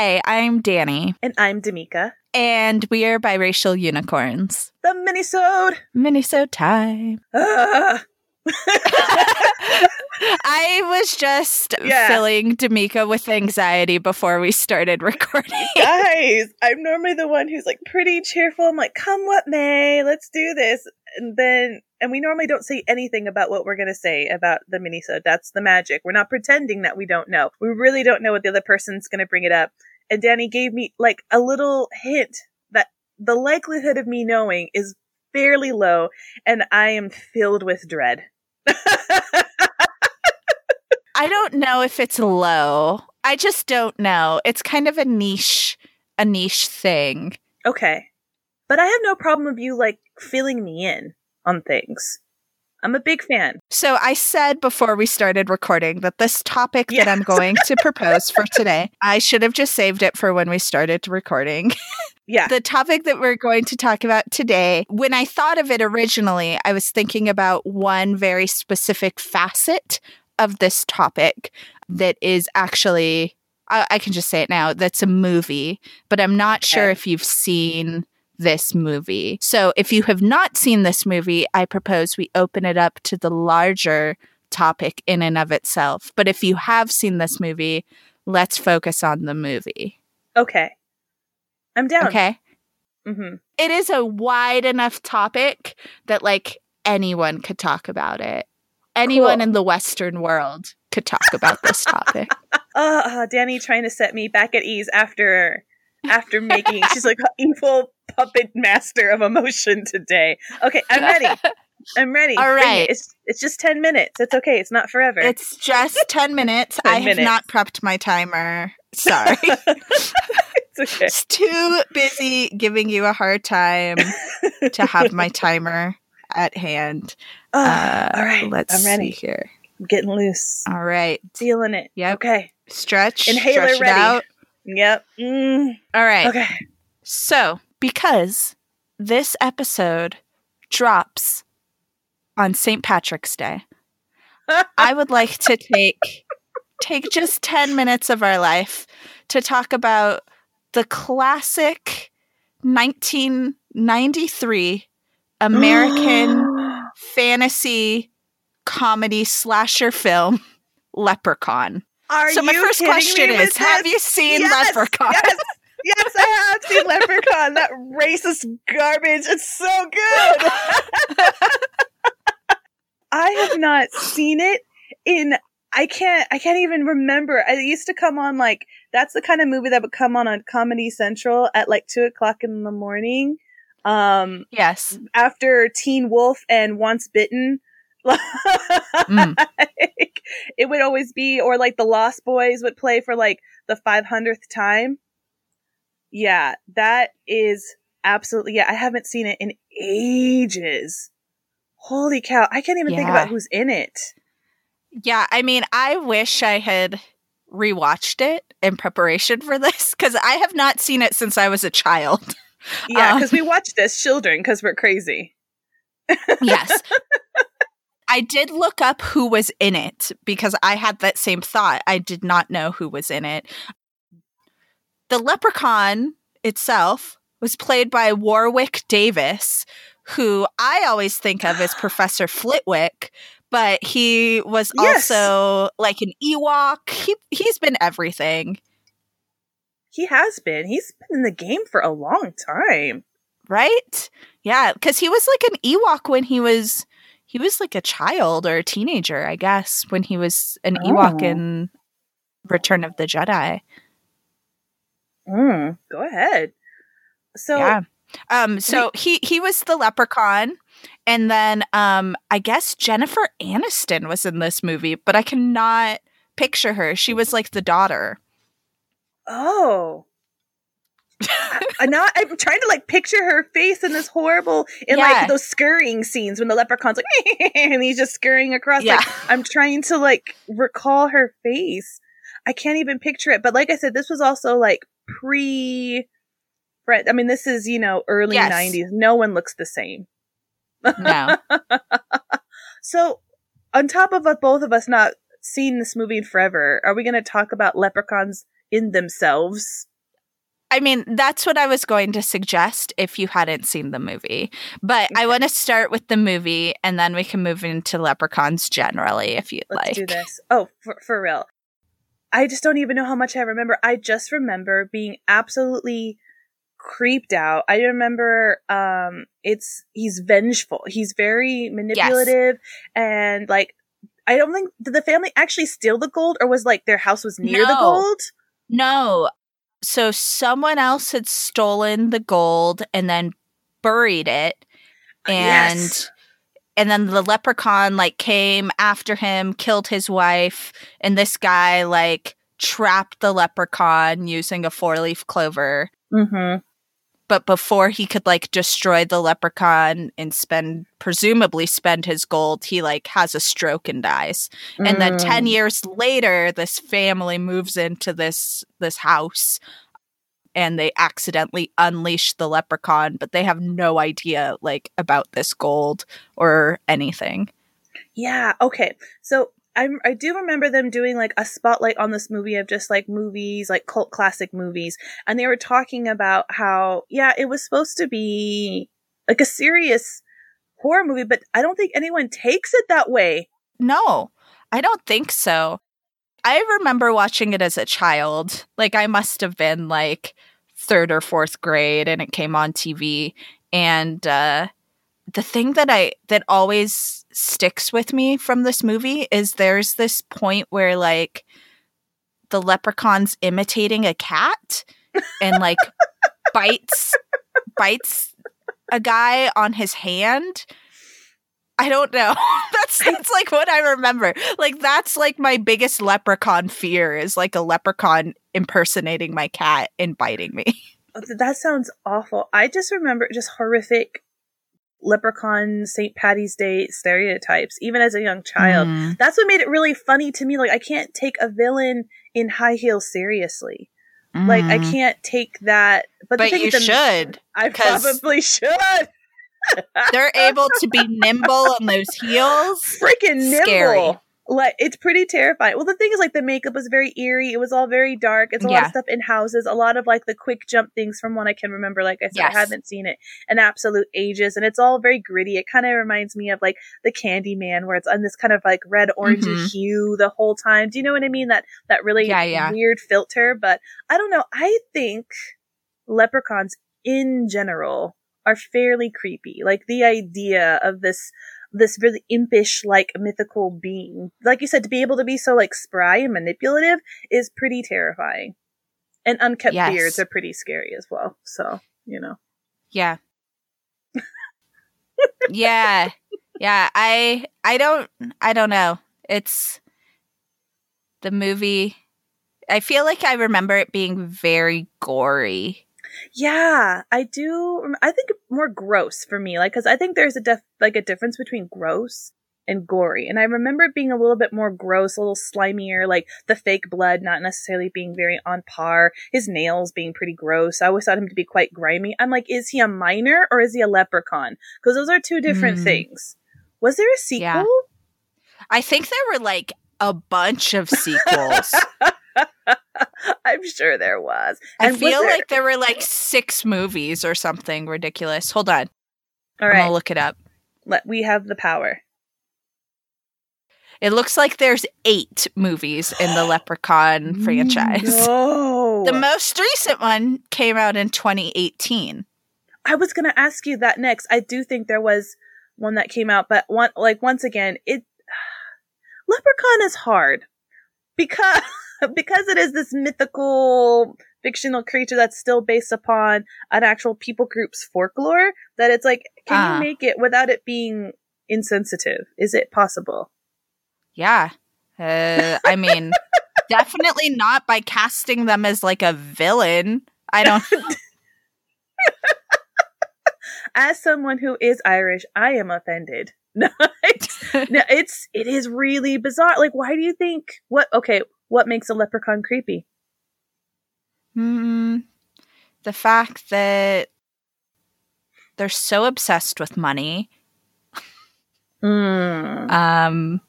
Hi, I'm Danny, And I'm Damika. and we are biracial unicorns. The minisode. Minisode time. I was just Yeah. filling D'Amica with anxiety before we started recording. Guys, I'm normally the one who's like pretty cheerful. I'm like, come what may, let's do this. And then, and we normally don't say anything about what we're going to say about the minisode. That's the magic. We're not pretending that we don't know. We really don't know what the other person's going to bring it up. And Danny gave me like a little hint that the likelihood of me knowing is fairly low and I am filled with dread. I don't know if it's low. I just don't know. It's kind of a niche, a niche thing. Okay. But I have no problem with you like filling me in on things. I'm a big fan. So I said before we started recording that this topic that I'm going to propose for today, I should have just saved it for when we started recording. Yeah. the topic that we're going to talk about today, when I thought of it originally, I was thinking about one very specific facet of this topic that is actually, I, I can just say it now, that's a movie, but I'm not sure if you've seen this movie. So if you have not seen this movie, I propose we open it up to the larger topic in and of itself. But if you have seen this movie, let's focus on the movie. okay. I'm down. Okay. hmm it is a wide enough topic that like anyone could talk about it. Anyone Cool. in the Western world could talk about this topic. Uh, Danny trying to set me back at ease after after making she's like evil puppet master of emotion today. Okay, I'm ready. I'm ready. All right. It. It's it's just 10 minutes. It's okay. It's not forever. It's just 10 minutes. 10 I have minutes. not prepped my timer. Sorry. it's okay. It's too busy giving you a hard time to have my timer at hand. Uh, all right. Let's I'm ready. see here. I'm getting loose. All right. Feeling it. Yep. Okay. Stretch. Inhaler stretch it ready. Yep. Mm. All right. Okay. So, because this episode drops on St. Patrick's Day, I would like to take take just 10 minutes of our life to talk about the classic 1993 American fantasy comedy slasher film Leprechaun. Are so my first question is have this? you seen Yes, Leprechaun? Yes, yes, I have seen Leprechaun. That racist garbage. It's so good. I have not seen it in. I can't. I can't even remember. I used to come on like that's the kind of movie that would come on on Comedy Central at like two o'clock in the morning. Um, Yes. after Teen Wolf and Once Bitten. Mm. It would always be, or like the Lost Boys would play for like the 500th time. Yeah, that is absolutely, yeah, I haven't seen it in ages. Holy cow, I can't even think about who's in it. Yeah, I mean, I wish I had rewatched it in preparation for this because I have not seen it since I was a child. Yeah, Um, because we watched this children because we're crazy. yes. I did look up who was in it because I had that same thought. I did not know who was in it. The leprechaun itself was played by Warwick Davis, who I always think of as Professor Flitwick, but he was Yes. also like an Ewok. He he's been everything. He has been. He's been in the game for a long time. right? Yeah, because he was like an Ewok when he was he was like a child or a teenager, I guess, when he was an Ewok Oh. in Return of the Jedi. Mm, go ahead. So, yeah. Um. So he he was the leprechaun, and then um I guess Jennifer Aniston was in this movie, but I cannot picture her. She was like the daughter. oh. I, now I'm trying to like picture her face in this horrible in Yeah. like those scurrying scenes when the leprechaun's like and he's just scurrying across. Yeah. Like I'm trying to like recall her face. I can't even picture it. But like I said, this was also like pre. I mean, this is you know early Yes. '90s. No one looks the same. No. So, on top of uh, both of us not seeing this movie in forever, are we going to talk about Leprechaun's in themselves. I mean, that's what I was going to suggest if you hadn't seen the movie. But I want to start with the movie and then we can move into leprechauns generally if you'd Let's like. do this. Oh, for, for real. I just don't even know how much I remember. I just remember being absolutely creeped out. I remember um it's he's vengeful. He's very manipulative and like I don't think did the family actually steal the gold or was like their house was near the gold? No. So someone else had stolen the gold and then buried it. And Yes. and then the leprechaun like came after him, killed his wife, and this guy like trapped the leprechaun using a four-leaf clover. Mhm. But before he could like destroy the leprechaun and spend presumably spend his gold, he like has a stroke and dies. And then 10 Mm. years later this family moves into this this house and they accidentally unleash the leprechaun, but they have no idea like about this gold or anything. Yeah. Okay. So I I do remember them doing like a spotlight on this movie of just like movies, like cult classic movies, and they were talking about how yeah, it was supposed to be like a serious horror movie, but I don't think anyone takes it that way. No, I don't think so. I remember watching it as a child. Like I must have been like third or fourth grade and it came on TV. And uh the thing that I that always sticks with me from this movie is there's this point where like the leprechaun's imitating a cat and like bites bites a guy on his hand. I don't know. that's that's like what I remember. Like that's like my biggest leprechaun fear is like a leprechaun impersonating my cat and biting me. That sounds awful. I just remember just horrific leprechaun St. Patty's Day stereotypes, even as a young child. Mm. That's what made it really funny to me. Like I can't take a villain in high heels seriously. Like I Mm. can't take that. But, the But thing you should. I probably should. They're able to be nimble on those heels. Freaking nimble. Scary. Like it's pretty terrifying. Well, the thing is, like the makeup was very eerie. It was all very dark. It's a lot of stuff in houses. A lot of like the quick jump things from what I can remember. Like I said, Yes. I haven't seen it in absolute ages, and it's all very gritty. It kind of reminds me of like the Candyman, where it's on this kind of like red orangey Mhm. hue the whole time. Do you know what I mean? That that really Yeah, yeah. weird filter. But I don't know. I think leprechauns in general are fairly creepy. Like the idea of this this really impish like mythical being. Like you said, to be able to be so like spry and manipulative is pretty terrifying. And unkept Yes. beards are pretty scary as well. So, you know. Yeah. yeah. Yeah, I I don't I don't know. It's the movie I feel like I remember it being very gory. Yeah, I do. I think more gross for me, like because I think there's a def- like a difference between gross and gory, and I remember it being a little bit more gross, a little slimier, like the fake blood not necessarily being very on par. His nails being pretty gross. I always thought him to be quite grimy. I'm like, is he a miner or is he a leprechaun? Because those are two different Hmm. things. Was there a sequel? Yeah. I think there were like a bunch of sequels. I'm sure there was. I And was feel there- like there were like six movies or something ridiculous. Hold on. All I'm look it up. let we have the power. It looks like there's eight movies in the Leprechaun franchise. No. The most recent one came out in 2018. I was gonna ask you that next. I do think there was one that came out, but one like once again, it Leprechaun is hard because because it is this mythical fictional creature that's still based upon an actual people group's folklore. That it's like, can Ah. you make it without it being insensitive? Is it possible? Yeah. Uh, I mean, definitely not by casting them as like a villain. I don't. As someone who is Irish, I am offended. No, it's it is really bizarre. Like, why do you think what? Okay, what makes a leprechaun creepy? Hmm. the fact that they're so obsessed with money. Mm. Um,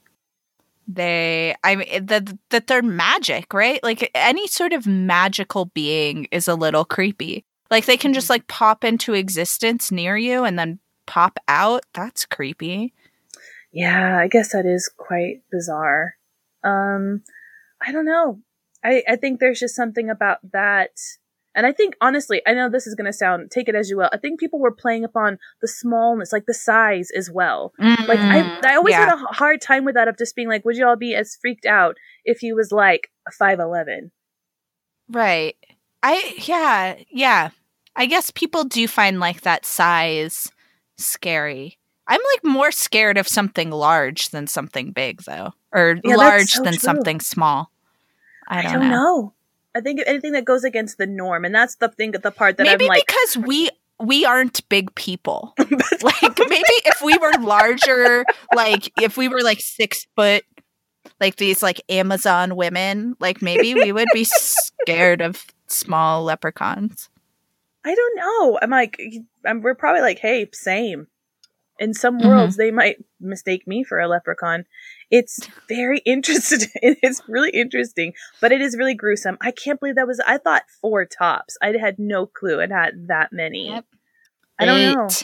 they i mean that that they're magic right like any sort of magical being is a little creepy like they can just Mm-hmm. like pop into existence near you and then pop out that's creepy Yeah, I guess that is quite bizarre. Um, I don't know. I, I think there's just something about that. And I think, honestly, I know this is going to sound, take it as you will. I think people were playing upon the smallness, like the size as well. Like, I, mm-hmm. I always yeah. had a hard time with that of just being like, would you all be as freaked out if he was like a 5'11? right i yeah yeah i guess people do find like that size scary i'm like more scared of something large than something big though or Yeah, large so than true. something small i don't, know. know. I think anything that goes against the norm, and that's the thing, the part that maybe I'm like, because we we aren't big people like maybe if we were larger like if we were like six foot like these like amazon women like maybe we would be scared of small leprechauns I don't know. I'm like, I'm, we're probably like, hey, same. In some Mhm. worlds, they might mistake me for a leprechaun. It's very interesting. It's really interesting, but it is really gruesome. I can't believe that was. I thought four tops. I had no clue it had that many. Yep. I don't know. Eight.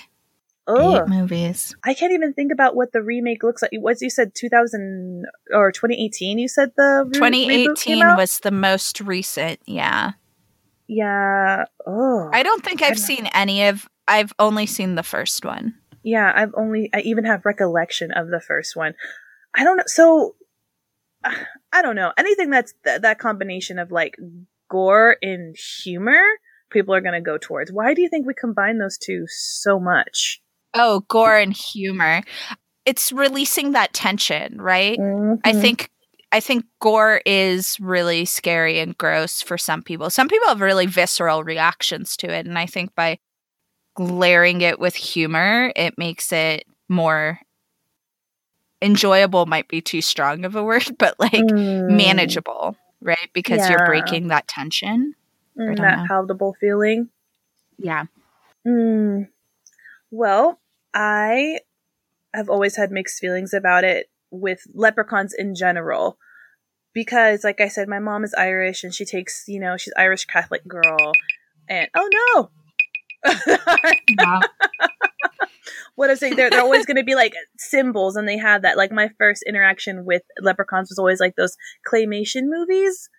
Ugh. Eight movies I can't even think about what the remake looks like. What you said, 2000 or 2018? You said the re- 2018 was the most recent yeah Yeah. Oh. i don't think i've seen any of i've only seen the first one Yeah, I've only I even have recollection of the first one. I don't know. So I don't know anything that's th- that combination of like gore and humor. People are going to go towards. Why do you think we combine those two so much? oh gore and humor it's releasing that tension right I Mhm. think I think gore is really scary and gross for some people. Some people have really visceral reactions to it, and I think by layering it with humor, it makes it more enjoyable. Might be too strong of a word, but like Mm. manageable, right? Because you're breaking that tension. Mm, that know. palatable feeling. Yeah. Mm. Well, I have always had mixed feelings about it with leprechauns in general. Because, like I said, my mom is Irish and she takes, you know, she's Irish Catholic girl. And, oh no! what I'm saying, they're, they're always going to be like symbols, and they have that. Like, my first interaction with leprechauns was always like those claymation movies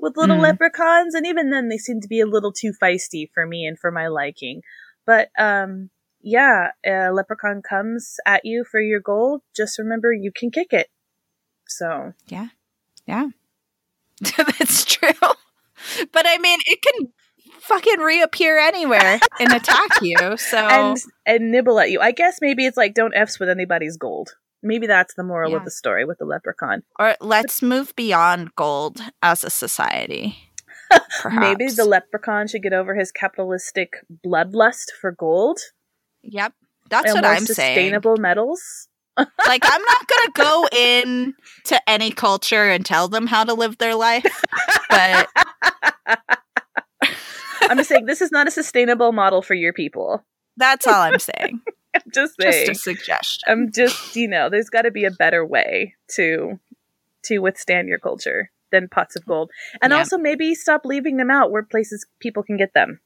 with little Mm. leprechauns, and even then, they seem to be a little too feisty for me and for my liking. But, um, yeah, a leprechaun comes at you for your gold. Just remember, you can kick it. So, yeah, Yeah. That's true. But I mean, it can fucking reappear anywhere and attack you. So and and nibble at you. I guess maybe it's like don't f's with anybody's gold. Maybe that's the moral Yeah. of the story with the leprechaun. or let's move beyond gold as a society. Maybe the leprechaun should get over his capitalistic bloodlust for gold Yep. That's and what I'm saying. sustainable metals. Like I'm not gonna go in to any culture and tell them how to live their life, but I'm just saying this is not a sustainable model for your people. that's all I'm saying. I'm just Just a suggestion. I'm just you know, there's got to be a better way to to withstand your culture than pots of gold, and Yeah. also maybe stop leaving them out where places people can get them.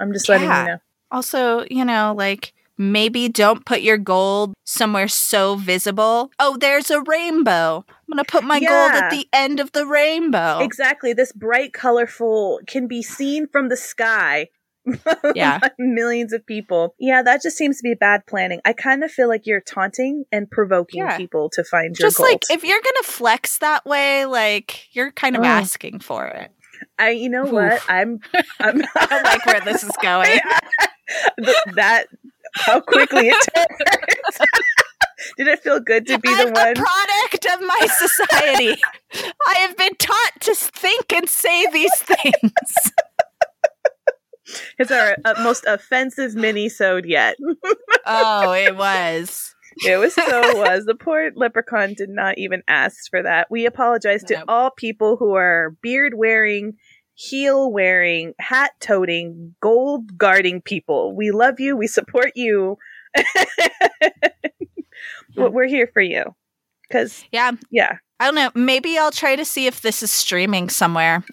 I'm just letting Yeah. you know. Also, you know, like maybe don't put your gold somewhere so visible. Oh, there's a rainbow. I'm gonna put my gold at the end of the rainbow. Exactly. This bright, colorful can be seen from the sky. Yeah. millions of people. Yeah, that just seems to be bad planning. I kind of feel like you're taunting and provoking Yeah. people to find your Just gold. like if you're gonna flex that way, like you're kind of Oh. asking for it. I, you know Oof. what? I'm, I'm I like where this is going. Th- that how quickly it turned. Did it feel good to be I'm the one? Product of my society. I have been taught to think and say these things. It's our uh, most offensive mini-sode yet. oh, it was. It was so was. The poor leprechaun did not even ask for that. We apologize to all people who are beard wearing, heel wearing, hat toting, gold guarding people. We love you. We support you. But We're here for you. Because Yeah. yeah, I don't know. Maybe I'll try to see if this is streaming somewhere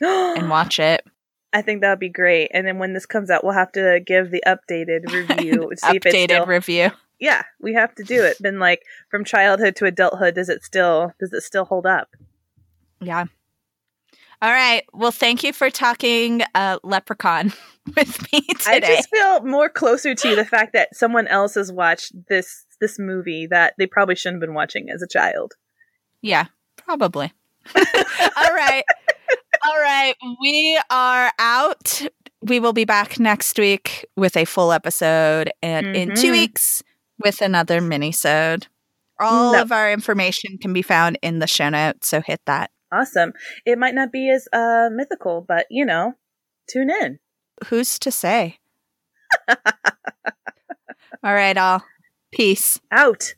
and watch it. I think that would be great. And then when this comes out, we'll have to give the updated review. see if it's Updated still. review. yeah, we have to do it. Been like from childhood to adulthood. Does it still? Does it still hold up? Yeah. All right. Well, thank you for talking uh, Leprechaun with me I today. just feel more closer to the fact that someone else has watched this this movie that they probably shouldn't have been watching as a child. Yeah, probably. All right. All right. We are out. We will be back next week with a full episode and in two Mhm. weeks with another mini-sode. All No. of our information can be found in the show notes, so hit that. Awesome. It might not be as uh mythical, but you know, tune in. Who's to say? all right, all. Peace. Out.